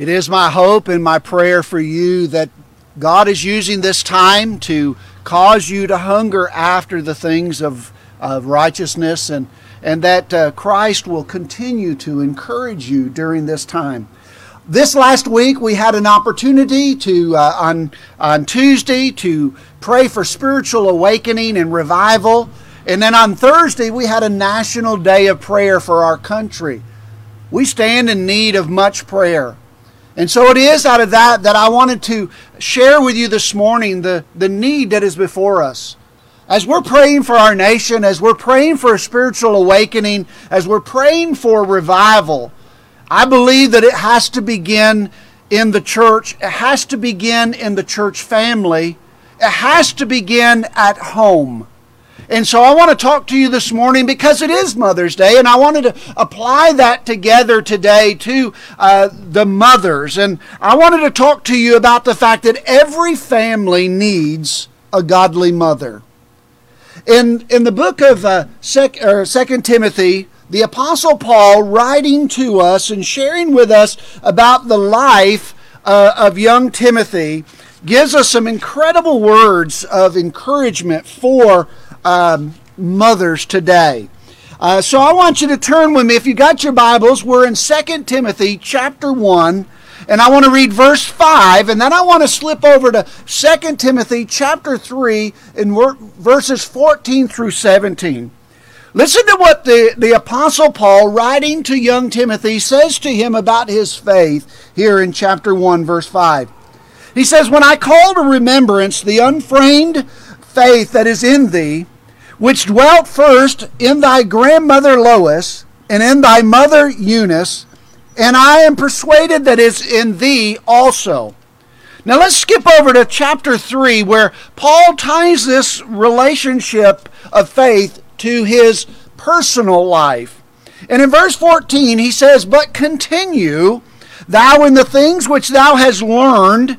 It is my hope and my prayer for you that God is using this time to cause you to hunger after the things of, of righteousness and, and that uh, Christ will continue to encourage you during this time. This last week, we had an opportunity to, uh, on, on Tuesday, to pray for spiritual awakening and revival. And then on Thursday, we had a national day of prayer for our country. We stand in need of much prayer. And so it is out of that that I wanted to share with you this morning the, the need that is before us. As we're praying for our nation, as we're praying for a spiritual awakening, as we're praying for revival, I believe that it has to begin in the church. It has to begin in the church family. It has to begin at home. And so I want to talk to you this morning because it is Mother's Day, and I wanted to apply that together today to uh, the mothers. And I wanted to talk to you about the fact that every family needs a godly mother. In, in the book of uh, sec, or 2 Timothy, the Apostle Paul, writing to us and sharing with us about the life uh, of young Timothy, gives us some incredible words of encouragement for um, mothers today. Uh, so I want you to turn with me. If you got your Bibles, we're in 2 Timothy chapter 1, and I want to read verse 5, and then I want to slip over to 2 Timothy chapter 3 and verses 14 through 17. Listen to what the, the Apostle Paul, writing to young Timothy, says to him about his faith here in chapter 1, verse 5. He says, When I call to remembrance the unframed faith that is in thee, which dwelt first in thy grandmother Lois and in thy mother Eunice, and I am persuaded that is in thee also. Now let's skip over to chapter 3 where Paul ties this relationship of faith to his personal life. And in verse 14 he says, But continue thou in the things which thou hast learned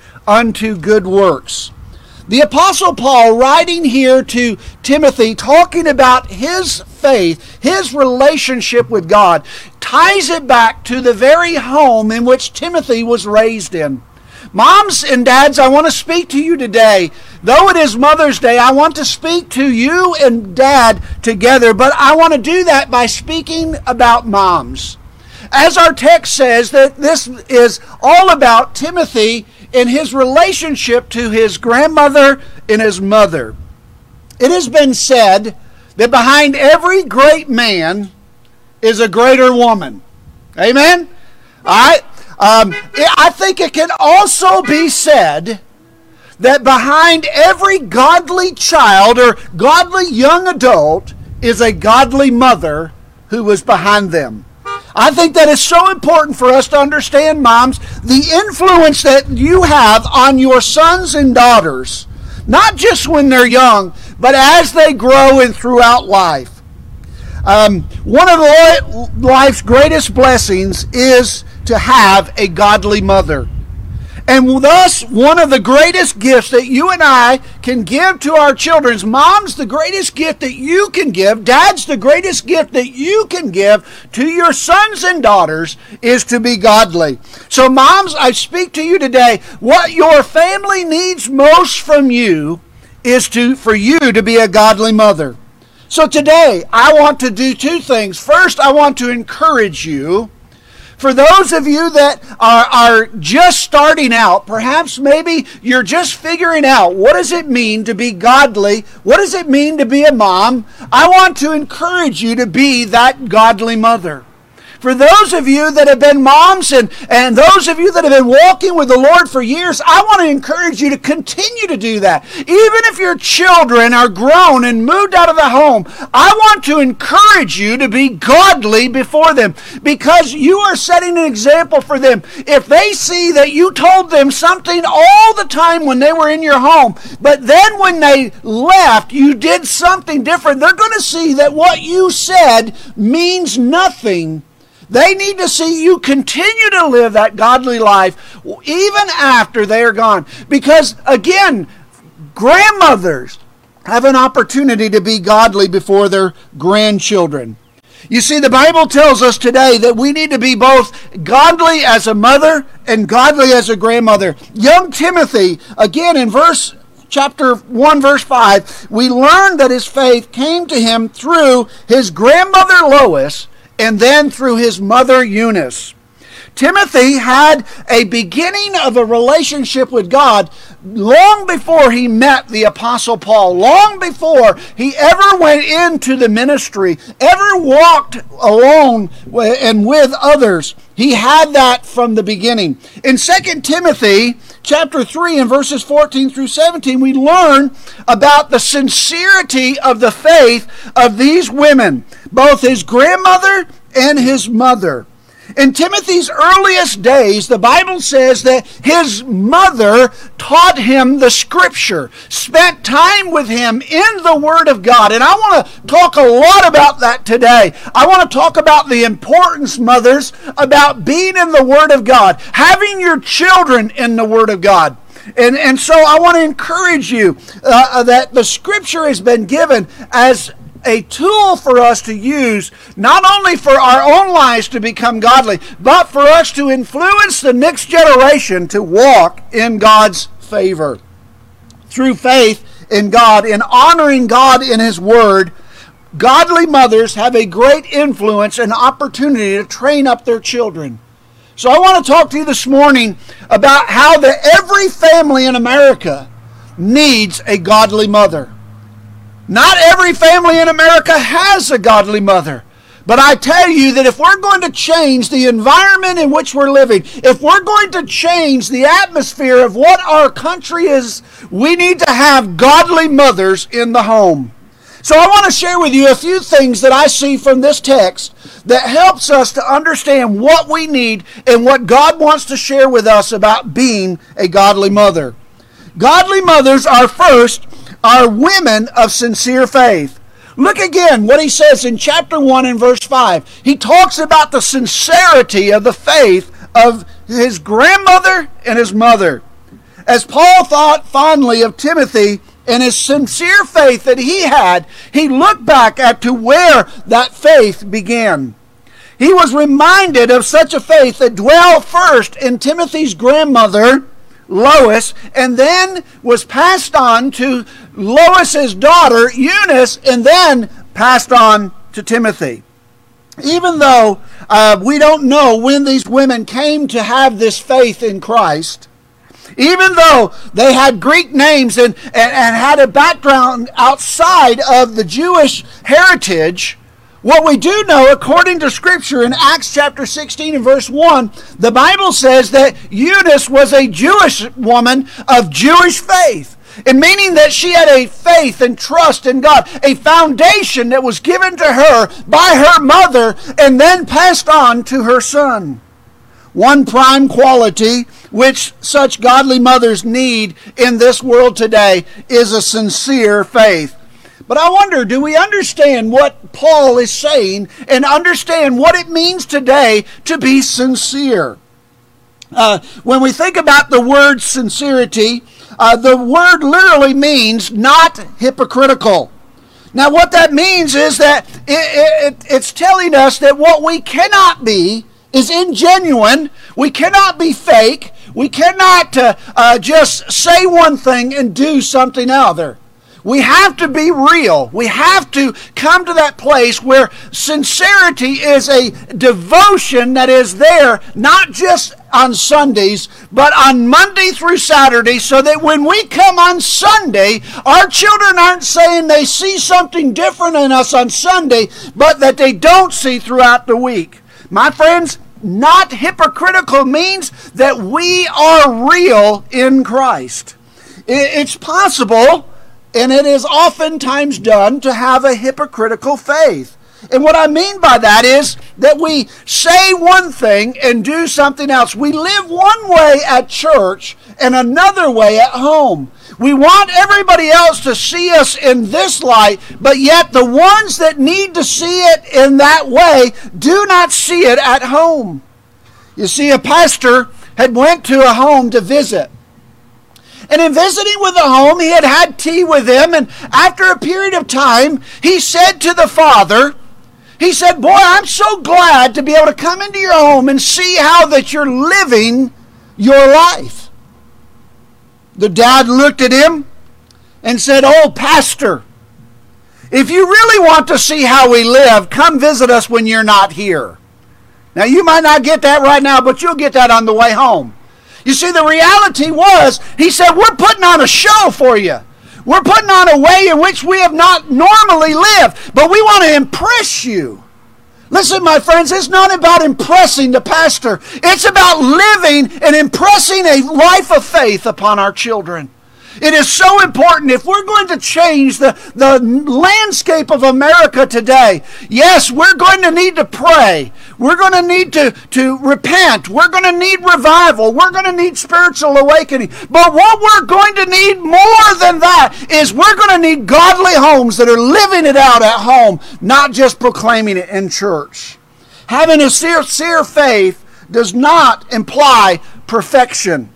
unto good works. The Apostle Paul, writing here to Timothy, talking about his faith, his relationship with God, ties it back to the very home in which Timothy was raised in. Moms and dads, I want to speak to you today. Though it is Mother's Day, I want to speak to you and dad together, but I want to do that by speaking about moms. As our text says, that this is all about Timothy in his relationship to his grandmother and his mother. It has been said that behind every great man is a greater woman. Amen? Right? Um, I think it can also be said that behind every godly child or godly young adult is a godly mother who was behind them. I think that is so important for us to understand, moms, the influence that you have on your sons and daughters, not just when they're young, but as they grow and throughout life. Um, one of life's greatest blessings is to have a godly mother. And thus, one of the greatest gifts that you and I can give to our children, mom's the greatest gift that you can give, dad's the greatest gift that you can give to your sons and daughters is to be godly. So, moms, I speak to you today. What your family needs most from you is to for you to be a godly mother. So today, I want to do two things. First, I want to encourage you for those of you that are, are just starting out, perhaps maybe you're just figuring out what does it mean to be godly? What does it mean to be a mom? I want to encourage you to be that godly mother. For those of you that have been moms and, and those of you that have been walking with the Lord for years, I want to encourage you to continue to do that. Even if your children are grown and moved out of the home, I want to encourage you to be godly before them because you are setting an example for them. If they see that you told them something all the time when they were in your home, but then when they left, you did something different, they're going to see that what you said means nothing. They need to see you continue to live that godly life even after they are gone. Because, again, grandmothers have an opportunity to be godly before their grandchildren. You see, the Bible tells us today that we need to be both godly as a mother and godly as a grandmother. Young Timothy, again in verse chapter 1 verse 5 we learn that his faith came to him through his grandmother lois and then through his mother eunice. Timothy had a beginning of a relationship with god long before he met the apostle paul long before he ever went into the ministry ever walked alone and with others. He had that from the beginning. In 2 timothy chapter 3 and verses 14 through 17, we learn about the sincerity of the faith of these women, both his grandmother and his mother. In Timothy's earliest days, the Bible says that his mother taught him the scripture, spent time with him in the Word of God. And I want to talk a lot about that today. I want to talk about the importance, mothers, about being in the Word of God, having your children in the Word of God. And, and so I want to encourage you uh, that the scripture has been given as a tool for us to use not only for our own lives to become godly, but for us to influence the next generation to walk in God's favor. Through faith in God, in honoring God in His Word, godly mothers have a great influence and opportunity to train up their children. So I want to talk to you this morning about how the, every family in America needs a godly mother. Not every family in America has a godly mother. But I tell you that if we're going to change the environment in which we're living, if we're going to change the atmosphere of what our country is, we need to have godly mothers in the home. So I want to share with you a few things that I see from this text that helps us to understand what we need and what God wants to share with us about being a godly mother. Godly mothers are first are women of sincere faith. Look again what he says in chapter 1 and verse 5. He talks about the sincerity of the faith of his grandmother and his mother. As Paul thought fondly of Timothy and his sincere faith that he had, he looked back at to where that faith began. He was reminded of such a faith that dwelled first in Timothy's grandmother Lois, and then was passed on to Lois's daughter, Eunice, and then passed on to Timothy. Even though uh, we don't know when these women came to have this faith in Christ, even though they had Greek names and, and, and had a background outside of the Jewish heritage, what we do know, according to Scripture in Acts chapter 16 and verse 1, the Bible says that Eunice was a Jewish woman of Jewish faith. And meaning that she had a faith and trust in God, a foundation that was given to her by her mother and then passed on to her son. One prime quality which such godly mothers need in this world today is a sincere faith. But I wonder, do we understand what Paul is saying and understand what it means today to be sincere? Uh, when we think about the word sincerity, uh, the word literally means not hypocritical. Now, what that means is that it, it, it's telling us that what we cannot be is ingenuine. We cannot be fake. We cannot uh, uh, just say one thing and do something other. We have to be real. We have to come to that place where sincerity is a devotion that is there, not just on Sundays, but on Monday through Saturday, so that when we come on Sunday, our children aren't saying they see something different in us on Sunday, but that they don't see throughout the week. My friends, not hypocritical means that we are real in Christ. It's possible, and it is oftentimes done, to have a hypocritical faith. And what I mean by that is that we say one thing and do something else. We live one way at church and another way at home. We want everybody else to see us in this light, but yet the ones that need to see it in that way do not see it at home. You see, a pastor had went to a home to visit. And in visiting with the home, he had had tea with them. And after a period of time, he said to the father, he said, Boy, I'm so glad to be able to come into your home and see how that you're living your life. The dad looked at him and said, Oh, Pastor, if you really want to see how we live, come visit us when you're not here. Now, you might not get that right now, but you'll get that on the way home. You see, the reality was, he said, We're putting on a show for you. We're putting on a way in which we have not normally lived, but we want to impress you. Listen, my friends, it's not about impressing the pastor. It's about living and impressing a life of faith upon our children. It is so important if we're going to change the, the landscape of America today. Yes, we're going to need to pray. We're going to need to, to repent. We're going to need revival. We're going to need spiritual awakening. But what we're going to need more than that is we're going to need godly homes that are living it out at home, not just proclaiming it in church. Having a sincere faith does not imply perfection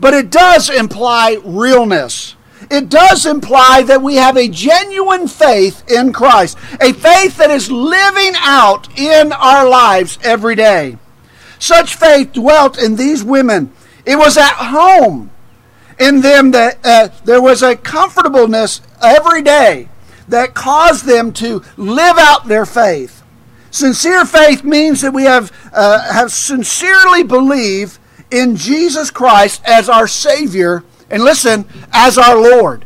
but it does imply realness. It does imply that we have a genuine faith in Christ, a faith that is living out in our lives every day. Such faith dwelt in these women. It was at home in them that uh, there was a comfortableness every day that caused them to live out their faith. Sincere faith means that we have, uh, have sincerely believed in Jesus Christ as our Savior, and listen, as our Lord.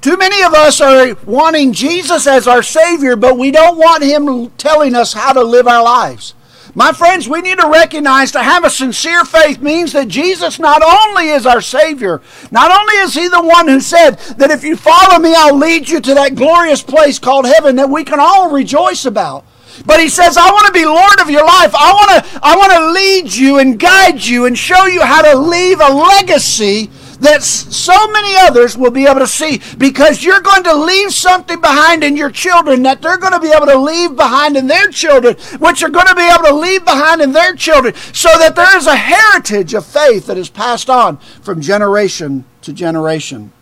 Too many of us are wanting Jesus as our Savior, but we don't want Him telling us how to live our lives. My friends, we need to recognize to have a sincere faith means that Jesus not only is our Savior, not only is He the one who said that if you follow me, I'll lead you to that glorious place called heaven that we can all rejoice about. But he says, I want to be Lord of your life. I want to, I want to lead you and guide you and show you how to leave a legacy that so many others will be able to see because you're going to leave something behind in your children that they're going to be able to leave behind in their children, which are going to be able to leave behind in their children, so that there is a heritage of faith that is passed on from generation to generation.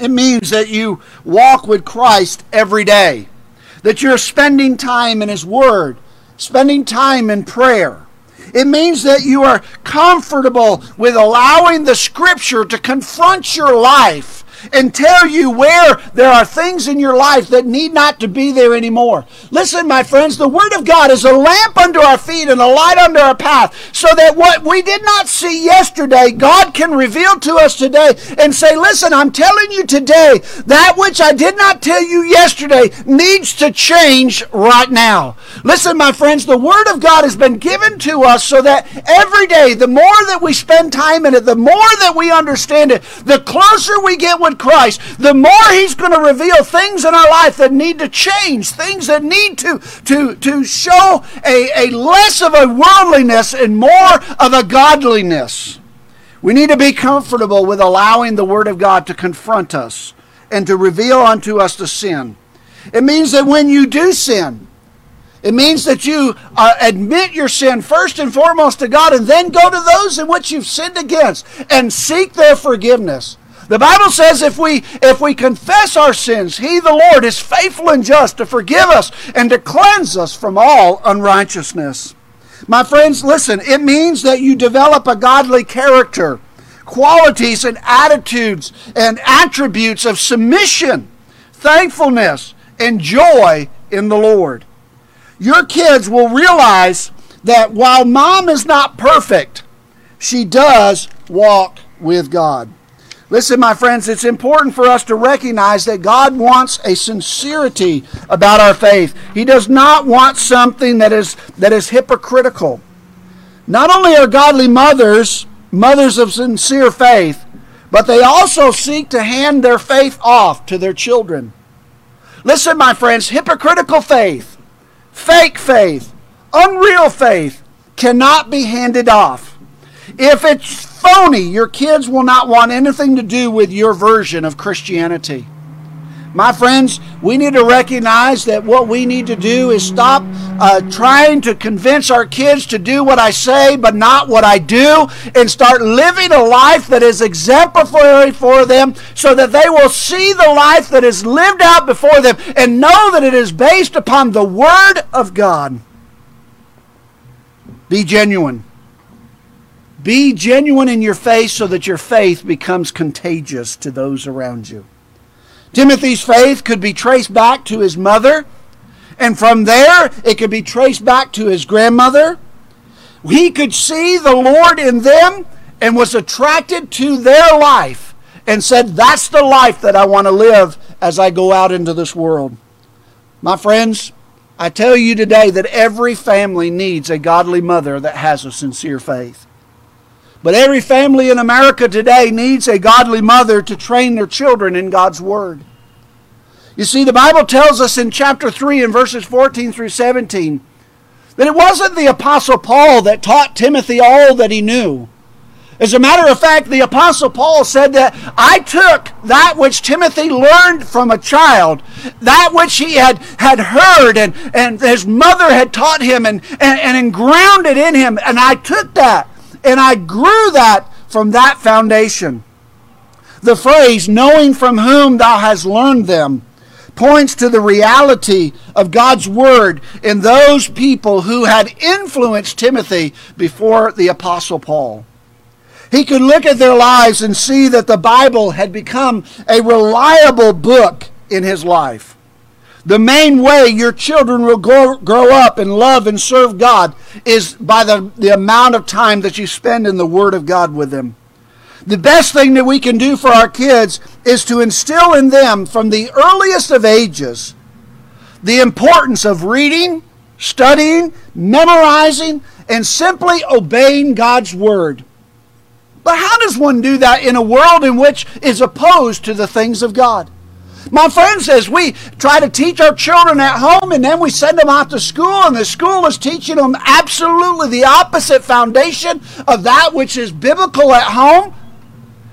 It means that you walk with Christ every day that you're spending time in His Word, spending time in prayer. It means that you are comfortable with allowing the Scripture to confront your life and tell you where there are things in your life that need not to be there anymore. Listen, my friends, the Word of God is a lamp under our feet and a light under our path, so that what we did not see yesterday, God can reveal to us today and say, Listen, I'm telling you today, that which I did not tell you yesterday needs to change right now. Listen, my friends, the Word of God has been given to us so that every day, the more that we spend time in it, the more that we understand it, the closer we get with Christ, the more He's going to reveal things in our life that need to change, things that need to, to, to show a, a less of a worldliness and more of a godliness. We need to be comfortable with allowing the Word of God to confront us and to reveal unto us the sin. It means that when you do sin, it means that you uh, admit your sin first and foremost to God and then go to those in which you've sinned against and seek their forgiveness. The Bible says if we if we confess our sins, he the Lord is faithful and just to forgive us and to cleanse us from all unrighteousness. My friends, listen, it means that you develop a godly character, qualities and attitudes and attributes of submission, thankfulness, and joy in the Lord. Your kids will realize that while mom is not perfect, she does walk with God. Listen, my friends, it's important for us to recognize that God wants a sincerity about our faith. He does not want something that is, that is hypocritical. Not only are godly mothers mothers of sincere faith, but they also seek to hand their faith off to their children. Listen, my friends, hypocritical faith, fake faith, unreal faith cannot be handed off. If it's phony, your kids will not want anything to do with your version of Christianity. My friends, we need to recognize that what we need to do is stop uh, trying to convince our kids to do what I say but not what I do and start living a life that is exemplary for them so that they will see the life that is lived out before them and know that it is based upon the Word of God. Be genuine. Be genuine in your faith so that your faith becomes contagious to those around you. Timothy's faith could be traced back to his mother, and from there it could be traced back to his grandmother. He could see the Lord in them and was attracted to their life and said, That's the life that I want to live as I go out into this world. My friends, I tell you today that every family needs a godly mother that has a sincere faith. But every family in America today needs a godly mother to train their children in God's Word. You see, the Bible tells us in chapter 3 and verses 14 through 17 that it wasn't the Apostle Paul that taught Timothy all that he knew. As a matter of fact, the Apostle Paul said that I took that which Timothy learned from a child, that which he had, had heard and, and his mother had taught him and, and, and grounded in him, and I took that and I grew that from that foundation. The phrase, knowing from whom thou hast learned them, points to the reality of God's Word in those people who had influenced Timothy before the Apostle Paul. He could look at their lives and see that the Bible had become a reliable book in his life. The main way your children will grow, grow up and love and serve God is by the, the amount of time that you spend in the Word of God with them. The best thing that we can do for our kids is to instill in them from the earliest of ages the importance of reading, studying, memorizing, and simply obeying God's Word. But how does one do that in a world in which is opposed to the things of God? My friend says we try to teach our children at home and then we send them out to school, and the school is teaching them absolutely the opposite foundation of that which is biblical at home.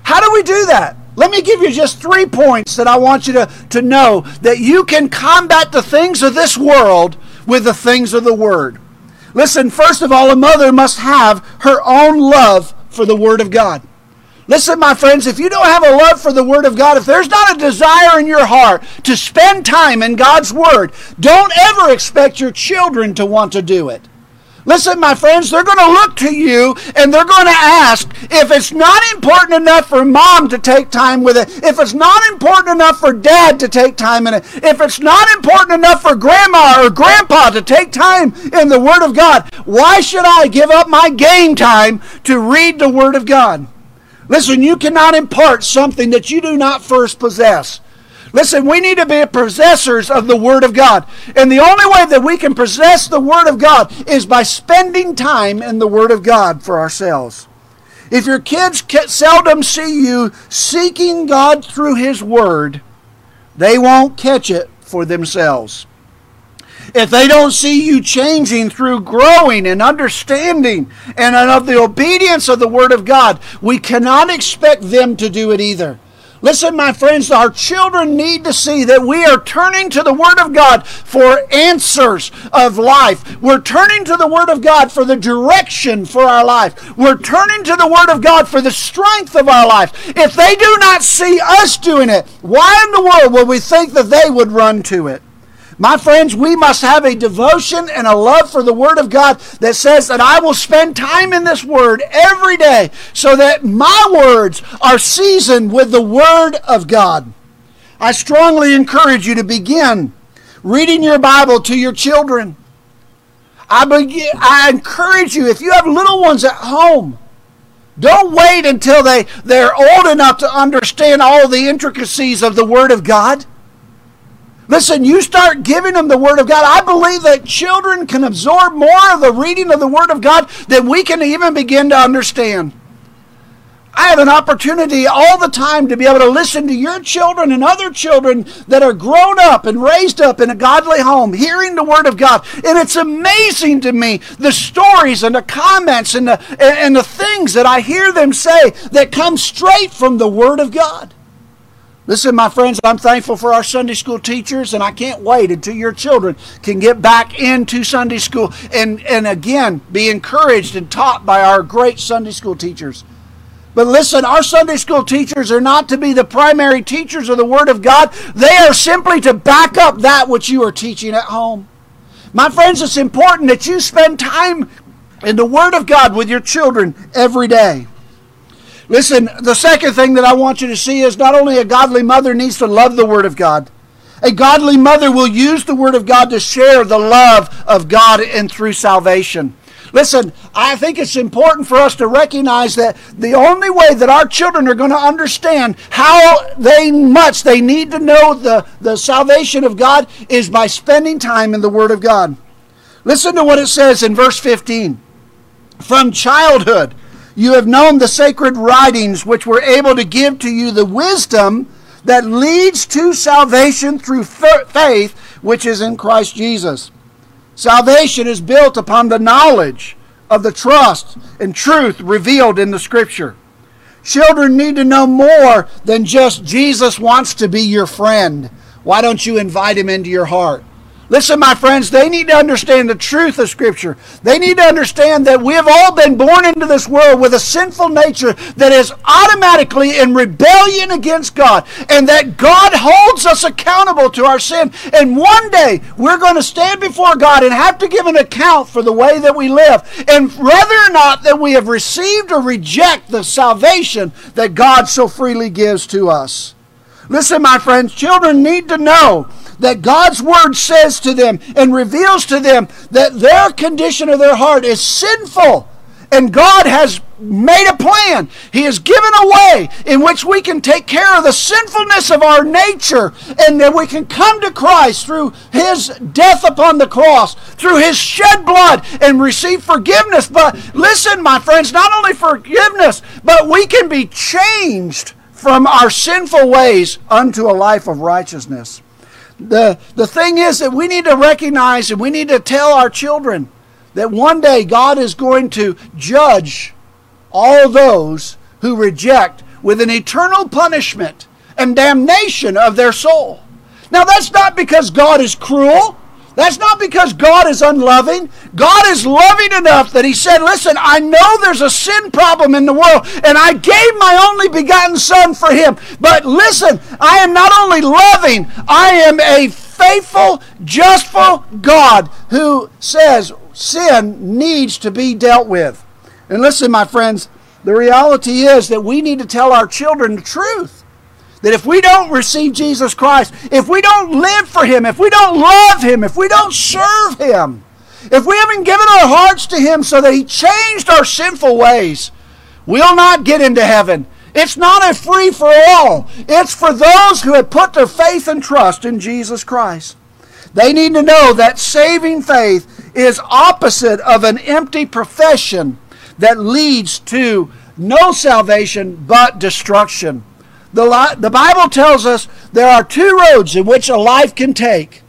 How do we do that? Let me give you just three points that I want you to, to know that you can combat the things of this world with the things of the Word. Listen, first of all, a mother must have her own love for the Word of God. Listen, my friends, if you don't have a love for the Word of God, if there's not a desire in your heart to spend time in God's Word, don't ever expect your children to want to do it. Listen, my friends, they're going to look to you and they're going to ask if it's not important enough for mom to take time with it, if it's not important enough for dad to take time in it, if it's not important enough for grandma or grandpa to take time in the Word of God, why should I give up my game time to read the Word of God? Listen, you cannot impart something that you do not first possess. Listen, we need to be possessors of the Word of God. And the only way that we can possess the Word of God is by spending time in the Word of God for ourselves. If your kids seldom see you seeking God through His Word, they won't catch it for themselves if they don't see you changing through growing and understanding and of the obedience of the Word of God, we cannot expect them to do it either. Listen, my friends, our children need to see that we are turning to the Word of God for answers of life. We're turning to the Word of God for the direction for our life. We're turning to the Word of God for the strength of our life. If they do not see us doing it, why in the world will we think that they would run to it? My friends, we must have a devotion and a love for the Word of God that says that I will spend time in this Word every day so that my words are seasoned with the Word of God. I strongly encourage you to begin reading your Bible to your children. I, begin, I encourage you, if you have little ones at home, Don't wait until they, they're old enough to understand all the intricacies of the Word of God. Listen, you start giving them the Word of God. I believe that children can absorb more of the reading of the Word of God than we can even begin to understand. I have an opportunity all the time to be able to listen to your children and other children that are grown up and raised up in a godly home, hearing the Word of God. And it's amazing to me the stories and the comments and the, and the things that I hear them say that come straight from the Word of God. Listen, my friends, I'm thankful for our Sunday school teachers, and I can't wait until your children can get back into Sunday school and, and again be encouraged and taught by our great Sunday school teachers. But listen, our Sunday school teachers are not to be the primary teachers of the Word of God. They are simply to back up that which you are teaching at home. My friends, it's important that you spend time in the Word of God with your children every day. Listen, the second thing that I want you to see is not only a godly mother needs to love the Word of God, a godly mother will use the Word of God to share the love of God and through salvation. Listen, I think it's important for us to recognize that the only way that our children are going to understand how they much they need to know the, the salvation of God is by spending time in the Word of God. Listen to what it says in verse 15. From childhood, you have known the sacred writings which were able to give to you the wisdom that leads to salvation through faith which is in Christ Jesus. Salvation is built upon the knowledge of the trust and truth revealed in the Scripture. Children need to know more than just Jesus wants to be your friend. Why don't you invite him into your heart? Listen, my friends, they need to understand the truth of Scripture. They need to understand that we have all been born into this world with a sinful nature that is automatically in rebellion against God, and that God holds us accountable to our sin. And one day we're going to stand before God and have to give an account for the way that we live, and whether or not that we have received or reject the salvation that God so freely gives to us. Listen, my friends, children need to know that God's word says to them and reveals to them that their condition of their heart is sinful. And God has made a plan. He has given a way in which we can take care of the sinfulness of our nature and that we can come to Christ through His death upon the cross, through His shed blood, and receive forgiveness. But listen, my friends, not only forgiveness, but we can be changed from our sinful ways unto a life of righteousness the, the thing is that we need to recognize and we need to tell our children that one day God is going to judge all those who reject with an eternal punishment and damnation of their soul. Now, that's not because God is cruel. That's not because God is unloving. God is loving enough that He said, Listen, I know there's a sin problem in the world, and I gave my only begotten Son for Him. But listen, I am not only loving, I am a faithful, justful God who says sin needs to be dealt with. And listen, my friends, the reality is that we need to tell our children the truth. That if we don't receive Jesus Christ, if we don't live for Him, if we don't love Him, if we don't serve Him, if we haven't given our hearts to Him so that He changed our sinful ways, we'll not get into heaven. It's not a free for all, it's for those who have put their faith and trust in Jesus Christ. They need to know that saving faith is opposite of an empty profession that leads to no salvation but destruction. The, the Bible tells us there are two roads in which a life can take.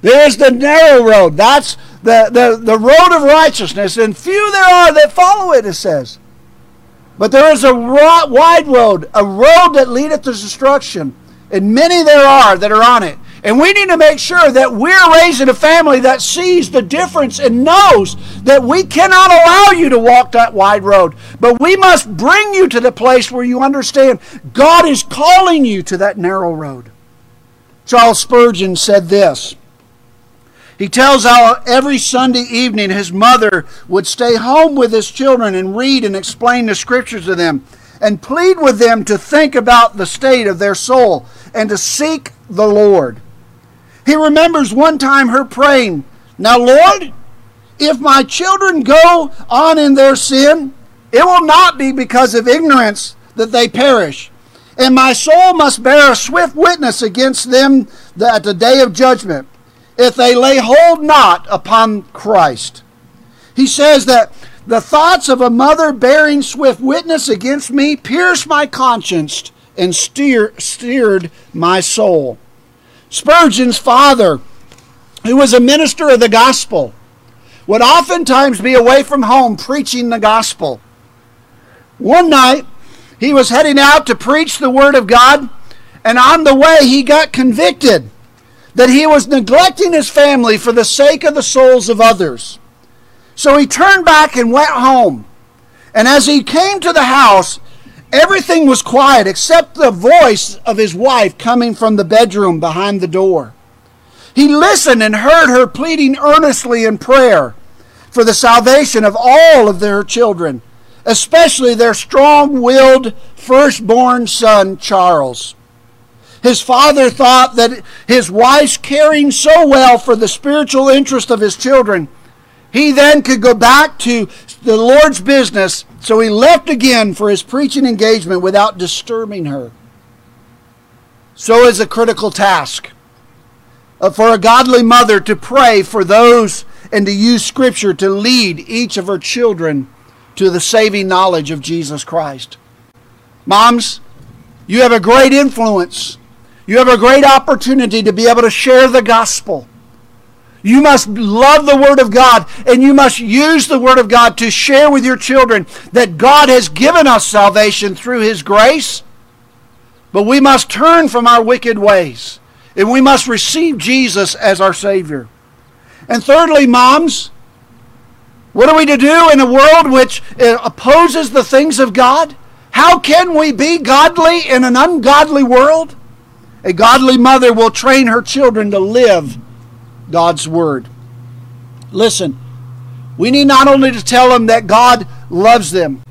There is the narrow road. That's the, the, the road of righteousness, and few there are that follow it, it says. But there is a wide road, a road that leadeth to destruction, and many there are that are on it. And we need to make sure that we're raising a family that sees the difference and knows that we cannot allow you to walk that wide road. But we must bring you to the place where you understand God is calling you to that narrow road. Charles Spurgeon said this. He tells how every Sunday evening his mother would stay home with his children and read and explain the scriptures to them and plead with them to think about the state of their soul and to seek the Lord. He remembers one time her praying, Now, Lord, if my children go on in their sin, It will not be because of ignorance that they perish. And my soul must bear a swift witness against them at the day of judgment, if they lay hold not upon Christ. He says that the thoughts of a mother bearing swift witness against me pierced my conscience and steer, steered my soul. Spurgeon's father, who was a minister of the gospel, would oftentimes be away from home preaching the gospel. One night, he was heading out to preach the Word of God, and on the way, he got convicted that he was neglecting his family for the sake of the souls of others. So he turned back and went home. And as he came to the house, everything was quiet except the voice of his wife coming from the bedroom behind the door. He listened and heard her pleading earnestly in prayer for the salvation of all of their children especially their strong willed firstborn son, Charles. His father thought that his wife's caring so well for the spiritual interest of his children, he then could go back to the Lord's business, so he left again for his preaching engagement without disturbing her. So is a critical task uh, for a godly mother to pray for those and to use Scripture to lead each of her children to the saving knowledge of Jesus Christ. Moms, you have a great influence. You have a great opportunity to be able to share the gospel. You must love the Word of God and you must use the Word of God to share with your children that God has given us salvation through His grace. But we must turn from our wicked ways and we must receive Jesus as our Savior. And thirdly, moms, what are we to do in a world which uh, opposes the things of God? How can we be godly in an ungodly world? A godly mother will train her children to live God's word. Listen, we need not only to tell them that God loves them,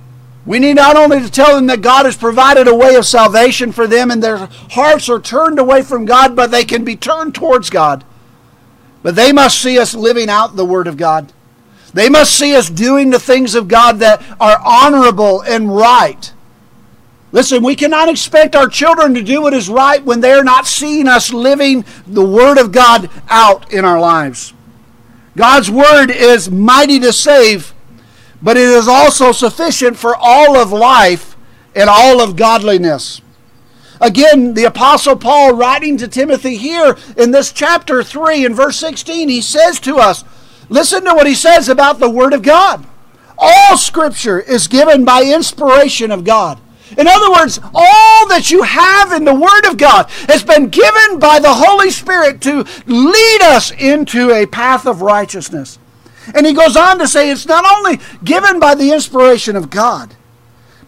we need not only to tell them that God has provided a way of salvation for them and their hearts are turned away from God, but they can be turned towards God. But they must see us living out the Word of God. They must see us doing the things of God that are honorable and right. Listen, we cannot expect our children to do what is right when they're not seeing us living the Word of God out in our lives. God's Word is mighty to save, but it is also sufficient for all of life and all of godliness. Again, the Apostle Paul, writing to Timothy here in this chapter 3 in verse 16, he says to us, Listen to what he says about the Word of God. All Scripture is given by inspiration of God. In other words, all that you have in the Word of God has been given by the Holy Spirit to lead us into a path of righteousness. And he goes on to say it's not only given by the inspiration of God,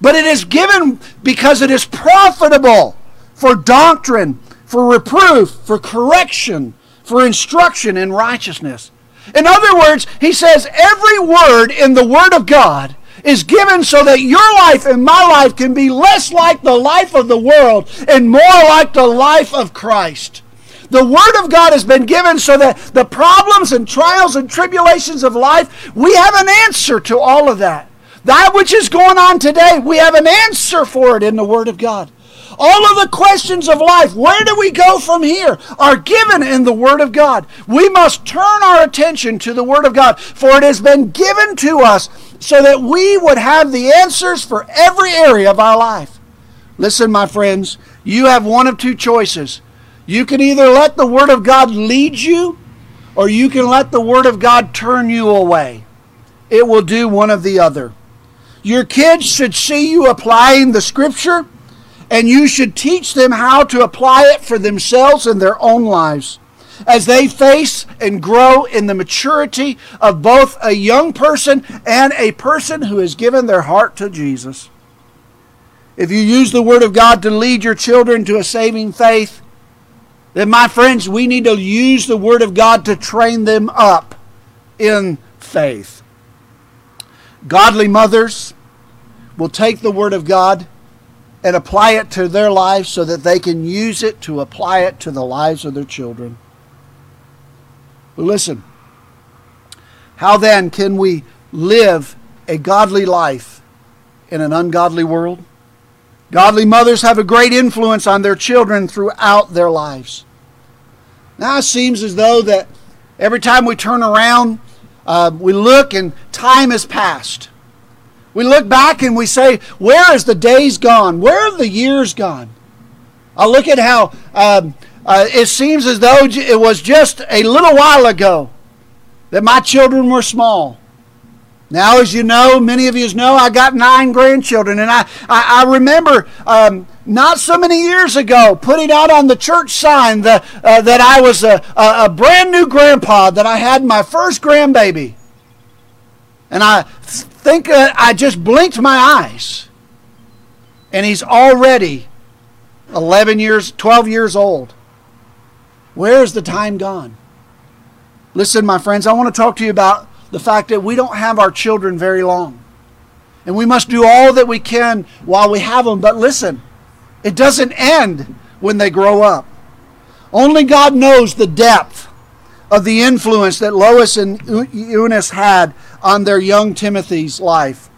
but it is given because it is profitable for doctrine, for reproof, for correction, for instruction in righteousness in other words, he says every word in the Word of God is given so that your life and my life can be less like the life of the world and more like the life of Christ. The Word of God has been given so that the problems and trials and tribulations of life, we have an answer to all of that. That which is going on today, we have an answer for it in the Word of God. All of the questions of life, where do we go from here, are given in the Word of God. We must turn our attention to the Word of God, for it has been given to us so that we would have the answers for every area of our life. Listen, my friends, you have one of two choices. You can either let the Word of God lead you, or you can let the Word of God turn you away. It will do one of the other. Your kids should see you applying the Scripture and you should teach them how to apply it for themselves in their own lives as they face and grow in the maturity of both a young person and a person who has given their heart to Jesus. If you use the Word of God to lead your children to a saving faith, then, my friends, we need to use the Word of God to train them up in faith. Godly mothers will take the Word of God and apply it to their lives so that they can use it to apply it to the lives of their children. Listen, how then can we live a godly life in an ungodly world. Godly mothers have a great influence on their children throughout their lives. Now it seems as though that every time we turn around, uh, we look and time has passed. We look back and we say, Where has the days gone? Where have the years gone? I look at how um, uh, it seems as though it was just a little while ago that my children were small. Now, as you know, many of you know, I got nine grandchildren, and I, I, I remember um, not so many years ago putting out on the church sign the, uh, that I was a, a, a, brand new grandpa, that I had my first grandbaby. And I think uh, I just blinked my eyes, and he's already 11 years, 12 years old. Where is the time gone? Listen, my friends, I want to talk to you about the fact that we don't have our children very long. And we must do all that we can while we have them. But listen, it doesn't end when they grow up. Only God knows the depth of the influence that Lois and Eunice had on their young Timothy's life.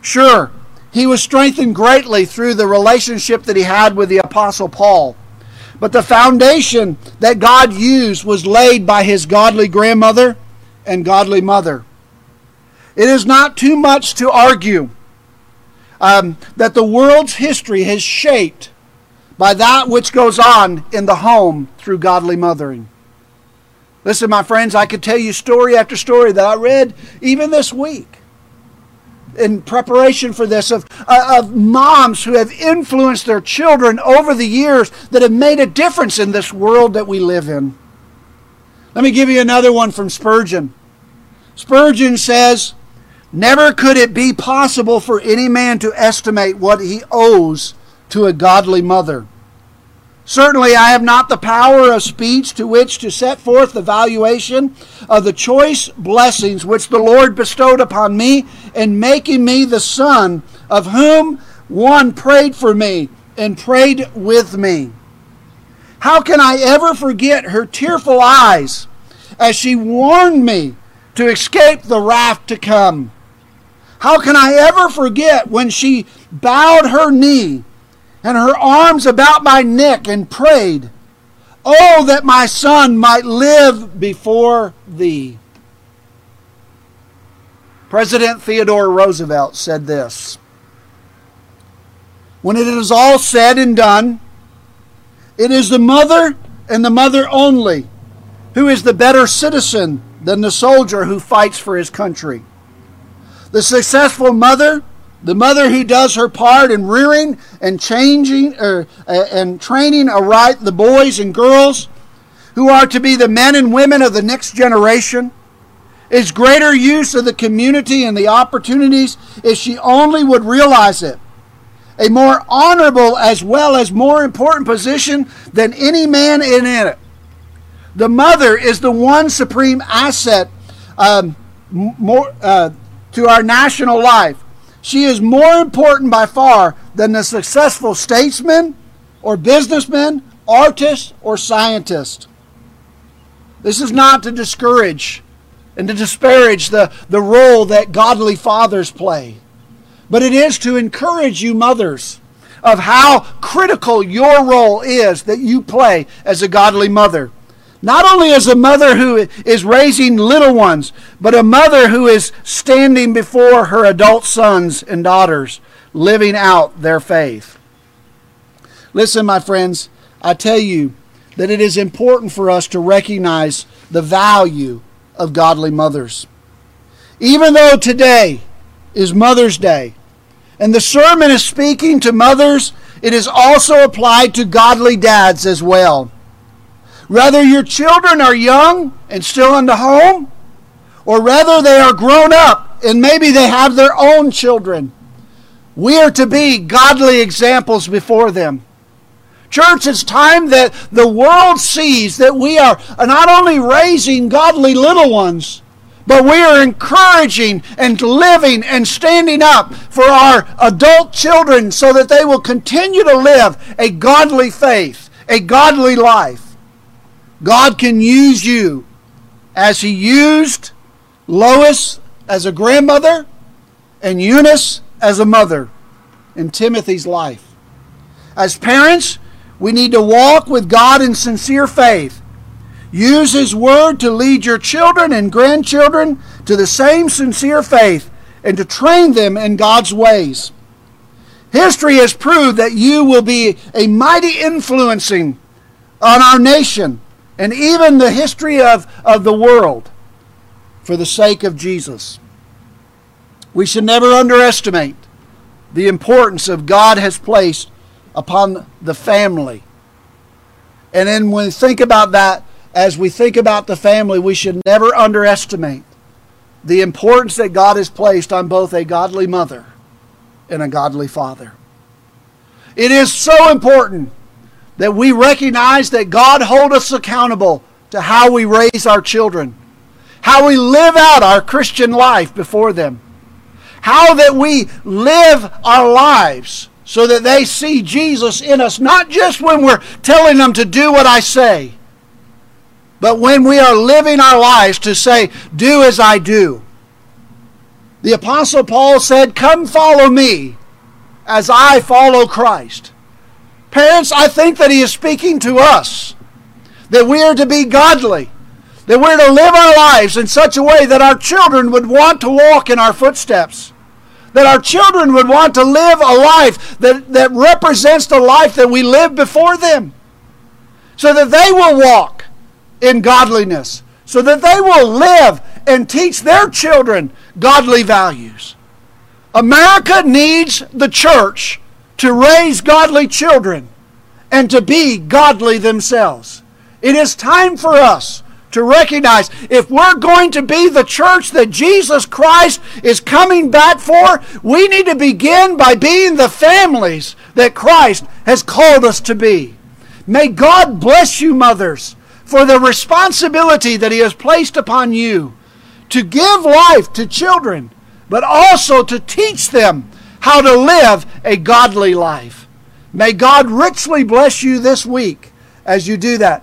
Sure, he was strengthened greatly through the relationship that he had with the Apostle Paul. But the foundation that God used was laid by his godly grandmother and godly mother. It is not too much to argue um, that the world's history is shaped by that which goes on in the home through godly mothering. Listen, my friends, I could tell you story after story that I read even this week in preparation for this of, uh, of moms who have influenced their children over the years that have made a difference in this world that we live in. Let me give you another one from Spurgeon. Spurgeon says, Never could it be possible for any man to estimate what he owes to a godly mother. Certainly, I have not the power of speech to which to set forth the valuation of the choice blessings which the Lord bestowed upon me in making me the son of whom one prayed for me and prayed with me. How can I ever forget her tearful eyes as she warned me to escape the wrath to come? How can I ever forget when she bowed her knee and her arms about my neck and prayed, Oh, that my son might live before thee? President Theodore Roosevelt said this When it is all said and done, it is the mother and the mother only who is the better citizen than the soldier who fights for his country. The successful mother, the mother who does her part in rearing and changing er, uh, and training aright the boys and girls who are to be the men and women of the next generation, is greater use of the community and the opportunities if she only would realize it a more honorable as well as more important position than any man in it. The mother is the one supreme asset um, more, uh, to our national life. She is more important by far than the successful statesman or businessman, artist or scientist. This is not to discourage and to disparage the, the role that godly fathers play, but it is to encourage you, mothers, of how critical your role is that you play as a godly mother. Not only as a mother who is raising little ones, but a mother who is standing before her adult sons and daughters, living out their faith. Listen, my friends, I tell you that it is important for us to recognize the value of godly mothers. Even though today is Mother's Day, and the sermon is speaking to mothers, it is also applied to godly dads as well. Whether your children are young and still in the home, or whether they are grown up and maybe they have their own children, we are to be godly examples before them. Church, it's time that the world sees that we are not only raising godly little ones, but we are encouraging and living and standing up for our adult children so that they will continue to live a godly faith, a godly life. God can use you as He used Lois as a grandmother and Eunice as a mother in Timothy's life. As parents, we need to walk with God in sincere faith. Use His Word to lead your children and grandchildren to the same sincere faith and to train them in God's ways. History has proved that you will be a mighty influencing on our nation and even the history of, of the world for the sake of Jesus. We should never underestimate the importance of God has placed upon the family. And then when we think about that, as we think about the family, we should never underestimate the importance that God has placed on both a godly mother and a godly father. It is so important that we recognize that God holds us accountable to how we raise our children, how we live out our Christian life before them, how that we live our lives so that they see Jesus in us, not just when we're telling them to do what I say, but when we are living our lives to say, Do as I do. The Apostle Paul said, Come follow me as I follow Christ. Parents, I think that he is speaking to us that we are to be godly, that we're to live our lives in such a way that our children would want to walk in our footsteps, that our children would want to live a life that, that represents the life that we live before them, so that they will walk in godliness, so that they will live and teach their children godly values. America needs the church to raise godly children and to be godly themselves. It is time for us to recognize if we're going to be the church that Jesus Christ is coming back for, we need to begin by being the families that Christ has called us to be. May God bless you, mothers, for the responsibility that He has placed upon you to give life to children, but also to teach them how to live a godly life. May God richly bless you this week as you do that.